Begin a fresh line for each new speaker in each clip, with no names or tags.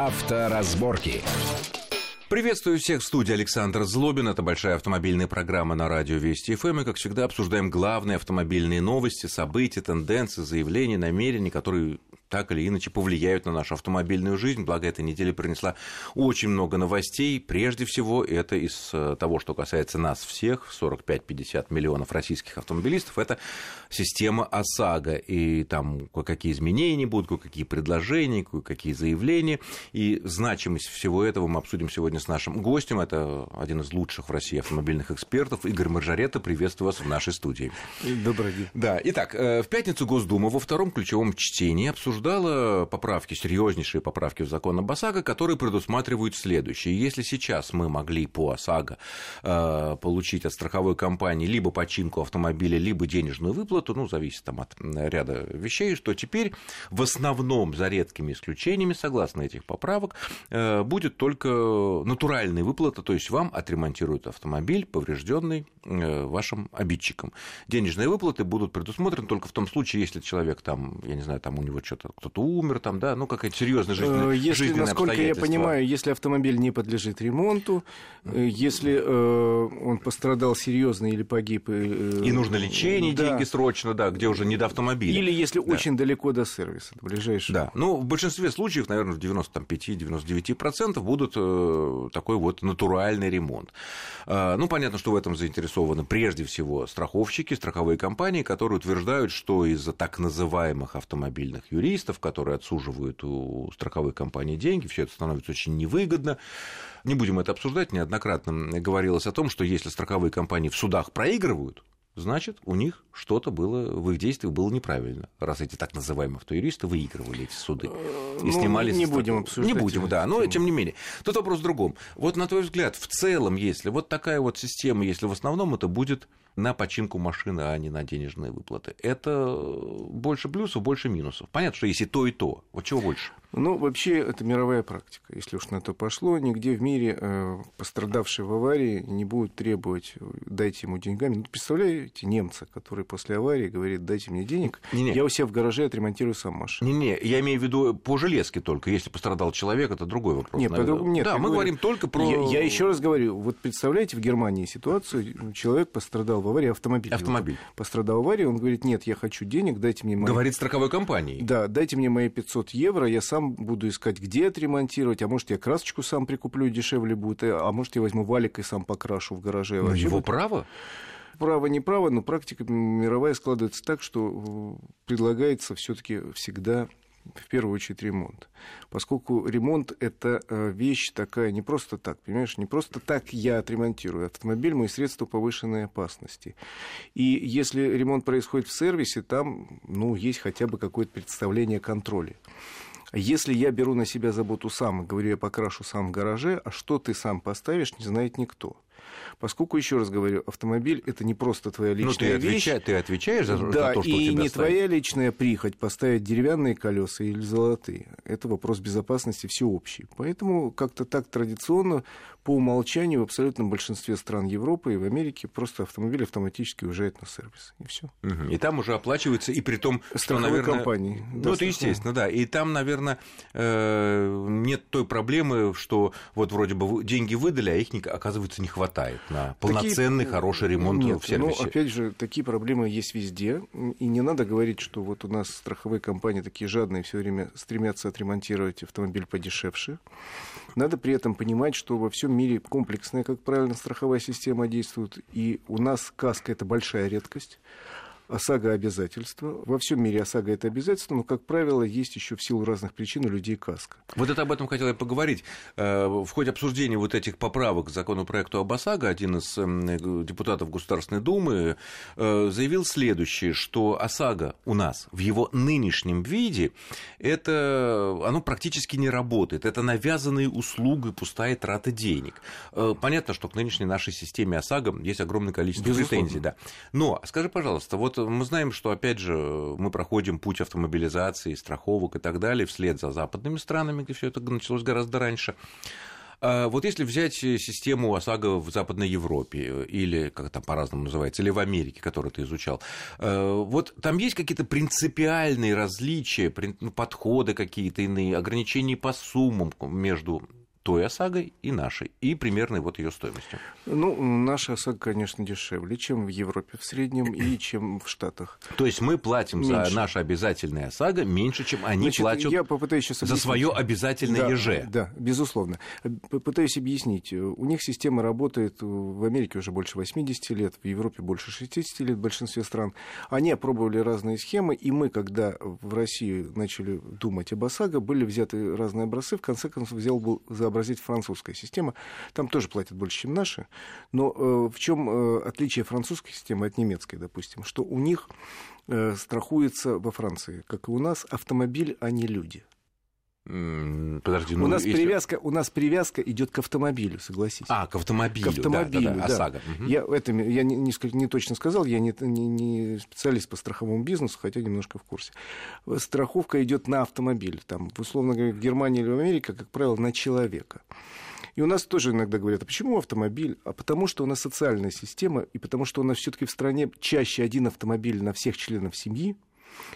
Авторазборки.
Приветствую всех в студии Александр Злобин. Это большая автомобильная программа на радио Вести ФМ. И, как всегда, обсуждаем главные автомобильные новости, события, тенденции, заявления, намерения, которые так или иначе повлияют на нашу автомобильную жизнь. Благо, эта неделя принесла очень много новостей. Прежде всего, это из э, того, что касается нас всех, 45-50 миллионов российских автомобилистов, это система ОСАГО. И там кое-какие изменения будут, кое-какие предложения, кое-какие заявления. И значимость всего этого мы обсудим сегодня с нашим гостем. Это один из лучших в России автомобильных экспертов. Игорь Маржарета, приветствую вас в нашей студии.
Добрый день.
Да, итак, э, в пятницу Госдума во втором ключевом чтении обсуждала обсуждала поправки, серьезнейшие поправки в закон об ОСАГО, которые предусматривают следующее. Если сейчас мы могли по ОСАГО э, получить от страховой компании либо починку автомобиля, либо денежную выплату, ну, зависит там от ряда вещей, что теперь в основном, за редкими исключениями, согласно этих поправок, э, будет только натуральная выплата, то есть вам отремонтируют автомобиль, поврежденный э, вашим обидчиком. Денежные выплаты будут предусмотрены только в том случае, если человек там, я не знаю, там у него что-то кто-то умер, там, да, ну, какая-то серьезная жизненная,
э, если, Насколько я понимаю, если автомобиль не подлежит ремонту, э, если э, он пострадал серьезно или погиб...
И нужно лечение, да. деньги срочно, да, где уже не до автомобиля.
Или если да. очень далеко до сервиса, до ближайшего.
Да, ну, в большинстве случаев, наверное, в 95-99% будут такой вот натуральный ремонт. Ну, понятно, что в этом заинтересованы прежде всего страховщики, страховые компании, которые утверждают, что из-за так называемых автомобильных юристов юристов, которые отсуживают у страховых компаний деньги, все это становится очень невыгодно. Не будем это обсуждать, неоднократно говорилось о том, что если страховые компании в судах проигрывают, значит, у них что-то было, в их действиях было неправильно, раз эти так называемые автоюристы выигрывали эти суды
и ну, снимали... Не будем обсуждать.
Не будем, да, но тем не менее. Тут вопрос в другом. Вот на твой взгляд, в целом, если вот такая вот система, если в основном это будет на починку машины, а не на денежные выплаты. Это больше плюсов, больше минусов. Понятно, что если то и то. Вот чего больше?
Ну, вообще, это мировая практика. Если уж на то пошло, нигде в мире э, пострадавший в аварии не будет требовать дайте ему деньгами. Ну, представляете, немца, который после аварии говорит, дайте мне денег, Не-не. я у себя в гараже отремонтирую сам машину.
Не-не, я имею в виду по железке только. Если пострадал человек, это другой вопрос.
Нет, по нет
да, мы говорю, говорим только про...
Я, я еще раз говорю, вот представляете в Германии ситуацию, человек пострадал в аварии, автомобиль.
Автомобиль.
Пострадал в аварии, он говорит, нет, я хочу денег, дайте мне...
Мои... Говорит страховой компании.
Да, дайте мне мои 500 евро, я сам сам буду искать, где отремонтировать, а может, я красочку сам прикуплю, дешевле будет, э, а может, я возьму валик и сам покрашу в гараже.
Ну, его право?
право не право, но практика мировая складывается так, что э, предлагается все-таки всегда в первую очередь ремонт. Поскольку ремонт – это э, вещь такая не просто так, понимаешь, не просто так я отремонтирую автомобиль, мой средство повышенной опасности. И если ремонт происходит в сервисе, там ну, есть хотя бы какое-то представление о контроле. Если я беру на себя заботу сам, говорю, я покрашу сам в гараже, а что ты сам поставишь, не знает никто. Поскольку, еще раз говорю, автомобиль это не просто твоя личная ну,
ты
вещь.
Отвечай, ты отвечаешь за,
да,
за то, что
и
у тебя
не ставят. твоя личная прихоть поставить деревянные колеса или золотые. Это вопрос безопасности всеобщий. Поэтому как-то так традиционно по умолчанию в абсолютном большинстве стран Европы и в Америке просто автомобиль автоматически уезжает на сервис. И все.
Угу. И там уже оплачивается, и при том,
что, наверное... компании.
Ну, да, это естественно, да. И там, наверное, э, нет той проблемы, что вот вроде бы деньги выдали, а их, оказывается, не хватает на полноценный, такие... хороший ремонт нет, в сервисе.
Ну, опять же, такие проблемы есть везде. И не надо говорить, что вот у нас страховые компании такие жадные все время стремятся отремонтировать автомобиль подешевше. Надо при этом понимать, что во всем мире комплексная, как правильно, страховая система действует, и у нас каска – это большая редкость. ОСАГО обязательство. Во всем мире ОСАГО это обязательство, но, как правило, есть еще в силу разных причин у людей каска.
Вот это об этом хотел я поговорить. Э, в ходе обсуждения вот этих поправок к законопроекту об ОСАГО один из эм, депутатов Государственной Думы э, заявил следующее, что ОСАГО у нас в его нынешнем виде, это, оно практически не работает. Это навязанные услуги, пустая трата денег. Э, понятно, что к нынешней нашей системе ОСАГО есть огромное количество Безусловно. претензий. Да. Но скажи, пожалуйста, вот мы знаем, что, опять же, мы проходим путь автомобилизации, страховок и так далее, вслед за западными странами, где все это началось гораздо раньше. А вот если взять систему ОСАГО в Западной Европе или, как там по-разному называется, или в Америке, которую ты изучал, э, вот там есть какие-то принципиальные различия, ну, подходы какие-то иные, ограничения по суммам между той ОСАГОй и нашей, и примерной вот ее стоимостью?
Ну, наша ОСАГО, конечно, дешевле, чем в Европе в среднем и чем в Штатах.
То есть мы платим меньше. за наше обязательное ОСАГО меньше, чем они Значит, платят я попытаюсь сейчас за свое обязательное
да,
ЕЖ.
Да, безусловно. Попытаюсь объяснить. У них система работает в Америке уже больше 80 лет, в Европе больше 60 лет в большинстве стран. Они опробовали разные схемы, и мы, когда в России начали думать об ОСАГО, были взяты разные образцы, в конце концов взял был за сообразить французская система. Там тоже платят больше, чем наши. Но э, в чем э, отличие французской системы от немецкой, допустим? Что у них э, страхуется во Франции, как и у нас, автомобиль, а не люди.
Подожди,
ну, у нас если... привязка, у нас привязка идет к автомобилю, согласись.
А, к автомобилю. К
автомобилю,
да, да, да.
да. ОСАГО. Угу. Я это я не, не, не точно сказал, я не, не, не специалист по страховому бизнесу, хотя немножко в курсе. Страховка идет на автомобиль, там, условно говоря, в Германии или в Америке, как правило, на человека. И у нас тоже иногда говорят, а почему автомобиль? А потому что у нас социальная система, и потому что у нас все-таки в стране чаще один автомобиль на всех членов семьи,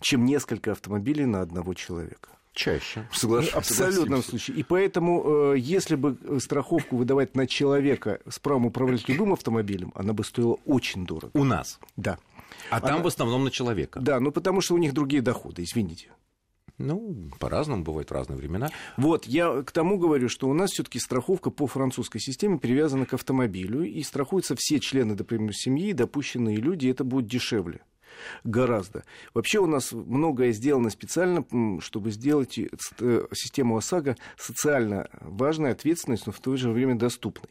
чем несколько автомобилей на одного человека.
Чаще.
Соглашусь. В абсолютном случае. И поэтому, э, если бы страховку выдавать на человека с правом управлять любым автомобилем, она бы стоила очень дорого.
У нас?
Да.
А она... там в основном на человека?
Да, ну потому что у них другие доходы, извините.
Ну, по-разному бывает в разные времена.
Вот, я к тому говорю, что у нас все-таки страховка по французской системе привязана к автомобилю, и страхуются все члены, например, семьи, допущенные люди, это будет дешевле гораздо. Вообще у нас многое сделано специально, чтобы сделать э, систему ОСАГО социально важной, ответственной, но в то же время доступной.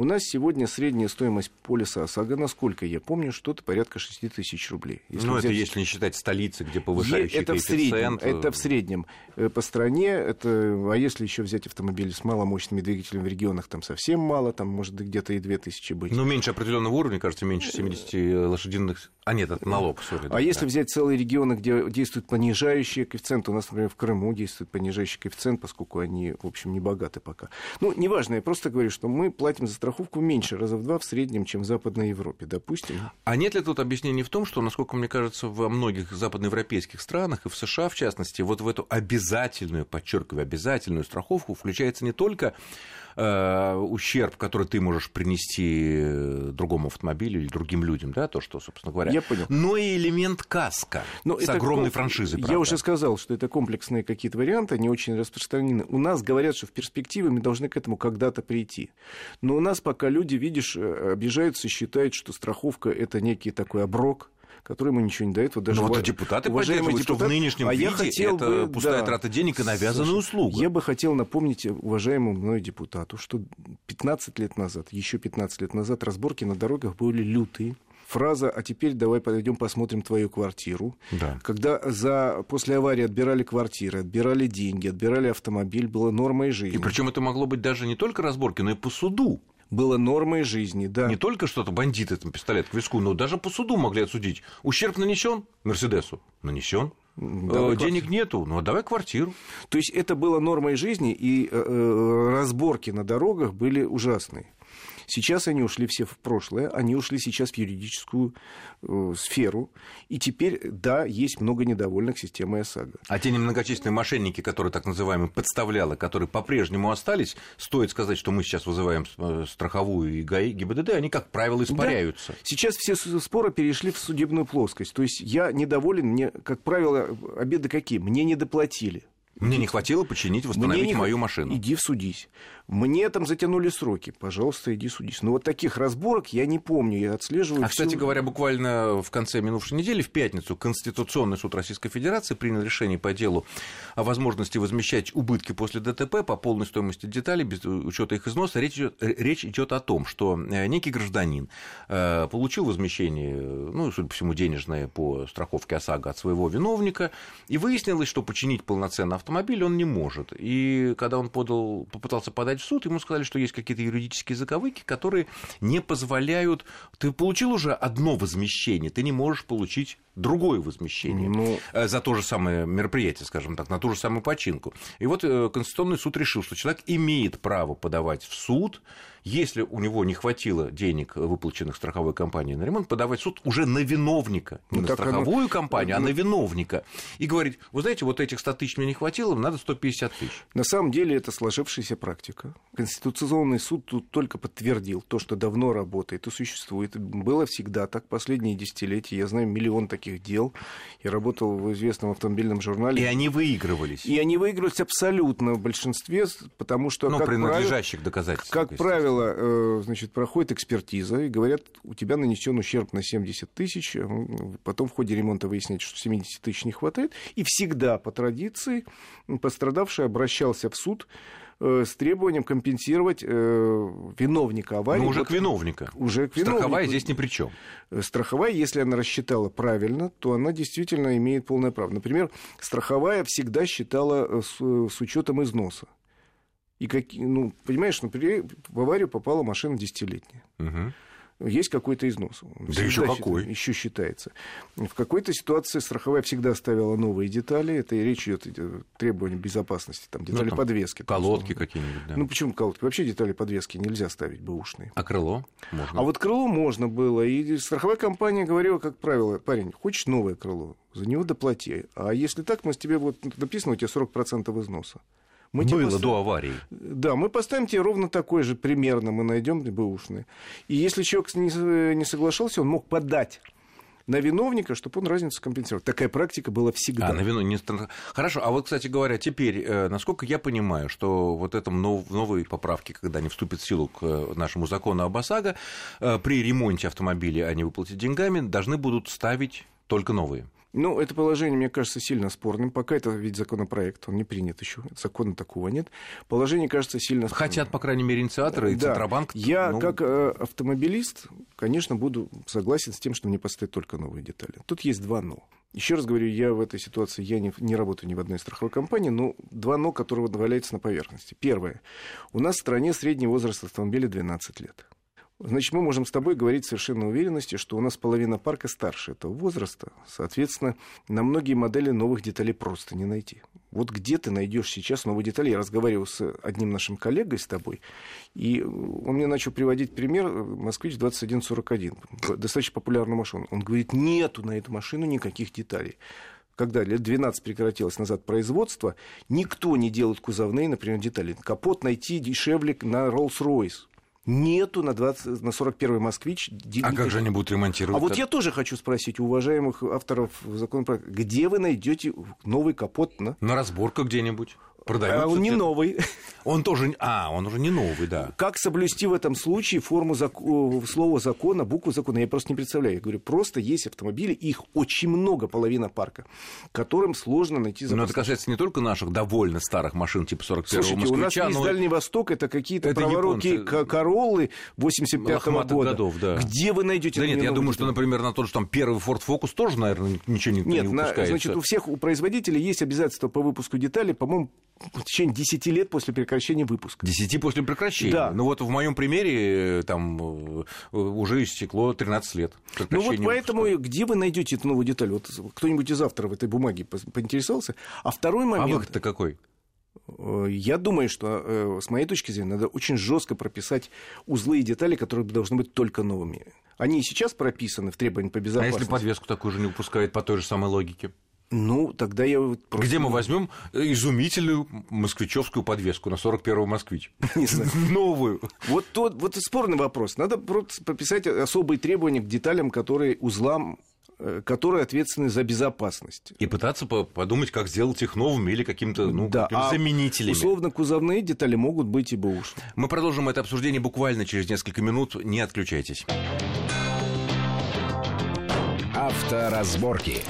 У нас сегодня средняя стоимость полиса ОСАГО, насколько я помню, что-то порядка 6 тысяч рублей.
Если ну, взять... это если не считать столицы, где повышающий
это
коэффициент.
В среднем, это в среднем э, по стране. Это, а если еще взять автомобили с маломощными двигателями в регионах, там совсем мало, там может где-то и 2 тысячи быть.
Ну, меньше определенного уровня, кажется, меньше 70 лошадиных... А нет, это налог,
сори. А да, если взять целые регионы, где действует понижающий коэффициент, у нас, например, в Крыму действует понижающий коэффициент, поскольку они, в общем, не богаты пока. Ну, неважно, я просто говорю, что мы платим за страховку меньше, раза в два в среднем, чем в Западной Европе, допустим.
А нет ли тут объяснений в том, что, насколько мне кажется, во многих западноевропейских странах, и в США в частности, вот в эту обязательную, подчеркиваю, обязательную страховку включается не только э, ущерб, который ты можешь принести э, другому автомобилю или другим людям, да, то, что, собственно говоря.
Я понял.
Но и элемент каска Но с огромной ком... франшизой.
Я уже сказал, что это комплексные какие-то варианты, не очень распространены. У нас говорят, что в перспективе мы должны к этому когда-то прийти. Но у нас пока люди, видишь, э, обижаются и считают, что страховка это некий такой оброк, который ему ничего не дает.
Вот даже Но ну, вот депутаты поддерживают, депутат, что в нынешнем а виде я хотел это бы, пустая да, трата денег и навязанная услуга.
Я бы хотел напомнить уважаемому мной депутату, что 15 лет назад, еще 15 лет назад разборки на дорогах были лютые фраза «а теперь давай подойдем посмотрим твою квартиру». Да. Когда за, после аварии отбирали квартиры, отбирали деньги, отбирали автомобиль, было нормой жизни.
И причем это могло быть даже не только разборки, но и по суду
было нормой жизни, да.
Не только что-то бандиты, там, пистолет к виску, но даже по суду могли отсудить. Ущерб нанесен Мерседесу? Нанесен. Давай э, Денег квартиру. нету, ну а давай квартиру.
То есть это было нормой жизни, и э, э разборки на дорогах были ужасные. Сейчас они ушли все в прошлое, они ушли сейчас в юридическую э, сферу. И теперь, да, есть много недовольных системой ОСАГО.
А те немногочисленные мошенники, которые так называемые подставлялы, которые по-прежнему остались, стоит сказать, что мы сейчас вызываем э, страховую и ГАИ, ГИБДД, они, как правило, испаряются. Да.
Сейчас все споры перешли в судебную плоскость. То есть я недоволен, мне, как правило, обеды какие? Мне не доплатили.
Мне не хватило починить, восстановить не... мою машину.
Иди судись. Мне там затянули сроки. Пожалуйста, иди судись. Но вот таких разборок я не помню. Я отслеживаю.
А, всю... кстати говоря, буквально в конце минувшей недели, в пятницу, Конституционный суд Российской Федерации принял решение по делу о возможности возмещать убытки после ДТП по полной стоимости деталей без учета их износа. Речь идет, речь идет о том, что э, некий гражданин э, получил возмещение, ну, судя по всему, денежное по страховке ОСАГО от своего виновника, и выяснилось, что починить полноценно автомобиль автомобиль, он не может. И когда он подал, попытался подать в суд, ему сказали, что есть какие-то юридические заковыки, которые не позволяют... Ты получил уже одно возмещение, ты не можешь получить другое возмещение ну... Э, за то же самое мероприятие, скажем так, на ту же самую починку. И вот э, Конституционный суд решил, что человек имеет право подавать в суд, если у него не хватило денег, выплаченных страховой компанией на ремонт, подавать в суд уже на виновника, не ну, на страховую оно... компанию, а ну... на виновника. И говорить, вы знаете, вот этих 100 тысяч мне не хватило, надо 150 тысяч.
На самом деле это сложившаяся практика. Конституционный суд тут только подтвердил то, что давно работает и существует. Было всегда так, последние десятилетия. Я знаю миллион таких дел. Я работал в известном автомобильном журнале.
И они выигрывались.
И они выигрывались абсолютно в большинстве, потому что...
Ну, как при надлежащих доказательствах.
Как правило, правило, э, значит, проходит экспертиза, и говорят, у тебя нанесен ущерб на 70 тысяч, потом в ходе ремонта выясняется, что 70 тысяч не хватает, и всегда по традиции пострадавший обращался в суд э, с требованием компенсировать виновника аварии.
Ну, уже вот, к виновника.
Уже к
виновнику. Страховая здесь ни при чем.
Страховая, если она рассчитала правильно, то она действительно имеет полное право. Например, страховая всегда считала с, с учетом износа. И как, ну, понимаешь, например, в аварию попала машина десятилетняя. Угу. Есть какой-то износ.
Да еще какой?
Еще считается. В какой-то ситуации страховая всегда ставила новые детали. Это и речь идет о требовании безопасности. Там детали ну, там подвески.
Колодки какие-нибудь, да.
Ну, почему колодки? Вообще детали подвески нельзя ставить бэушные.
А крыло можно?
А вот крыло можно было. И страховая компания говорила, как правило, парень, хочешь новое крыло? За него доплати. А если так, мы с тебе вот написано, у тебя 40% износа.
Мы Было поставим... до аварии.
Да, мы поставим тебе ровно такой же примерно, мы найдем бэушный. И если человек не, не соглашался, он мог подать на виновника, чтобы он разницу компенсировал. Такая практика была всегда.
А, на вину не... Хорошо, а вот, кстати говоря, теперь, э, насколько я понимаю, что вот это нов... новые поправки, когда они вступят в силу к э, нашему закону об ОСАГО, э, при ремонте автомобиля они выплатят деньгами, должны будут ставить только новые.
Ну, это положение, мне кажется, сильно спорным. Пока это ведь законопроект, он не принят еще. Закона такого нет. Положение кажется сильно спорным.
Хотят, по крайней мере, инициаторы и да. Центробанк.
Я, ну... как э, автомобилист, конечно, буду согласен с тем, что мне поставят только новые детали. Тут есть два «но». Еще раз говорю, я в этой ситуации я не, не работаю ни в одной страховой компании, но два «но», которые валяются на поверхности. Первое. У нас в стране средний возраст автомобиля 12 лет. Значит, мы можем с тобой говорить совершенно уверенности, что у нас половина парка старше этого возраста. Соответственно, на многие модели новых деталей просто не найти. Вот где ты найдешь сейчас новые детали? Я разговаривал с одним нашим коллегой с тобой, и он мне начал приводить пример «Москвич 2141», достаточно популярную машину. Он говорит, нету на эту машину никаких деталей когда лет 12 прекратилось назад производство, никто не делает кузовные, например, детали. Капот найти дешевле на Rolls-Royce нету на, 20, на 41 «Москвич».
А как же они будут ремонтировать?
А вот я тоже хочу спросить у уважаемых авторов законопроекта, где вы найдете новый капот? На,
на разборках где-нибудь продается.
А он не новый.
Он тоже... А, он уже не новый, да.
Как соблюсти в этом случае форму зак... слова закона, букву закона? Я просто не представляю. Я говорю, просто есть автомобили, их очень много, половина парка, которым сложно найти
запас. Но это касается не только наших довольно старых машин, типа 41-го Слушайте,
у нас есть но... Дальний Восток, это какие-то это праворуки японцы... Короллы 85-го года.
годов, да.
Где вы найдете?
Да нет, я думаю, что, например, на тот же там первый Ford Focus тоже, наверное, ничего не, нет, не выпускается.
На, значит, у всех у производителей есть обязательства по выпуску деталей, по-моему, в течение 10 лет после прекращения выпуска.
10 после прекращения?
Да.
Ну вот в моем примере э, там э, уже истекло 13 лет.
Ну вот поэтому выпуска. где вы найдете эту новую деталь? Вот кто-нибудь из авторов этой бумаги поинтересовался. А второй момент...
А выход-то какой?
Э, я думаю, что с моей точки зрения надо очень жестко прописать узлы и детали, которые должны быть только новыми. Они и сейчас прописаны в требованиях по безопасности.
А если подвеску такую же не выпускают по той же самой логике?
Ну, тогда я вот
просто... Где мы возьмем изумительную москвичевскую подвеску на 41-й москвич?
Не знаю.
Новую.
Вот, тот, вот спорный вопрос. Надо просто прописать особые требования к деталям, которые узлам э, которые ответственны за безопасность.
И пытаться подумать, как сделать их новыми или каким-то ну,
да, каким
а заменителями.
Условно, кузовные детали могут быть и бэушные.
Мы продолжим это обсуждение буквально через несколько минут. Не отключайтесь.
Авторазборки.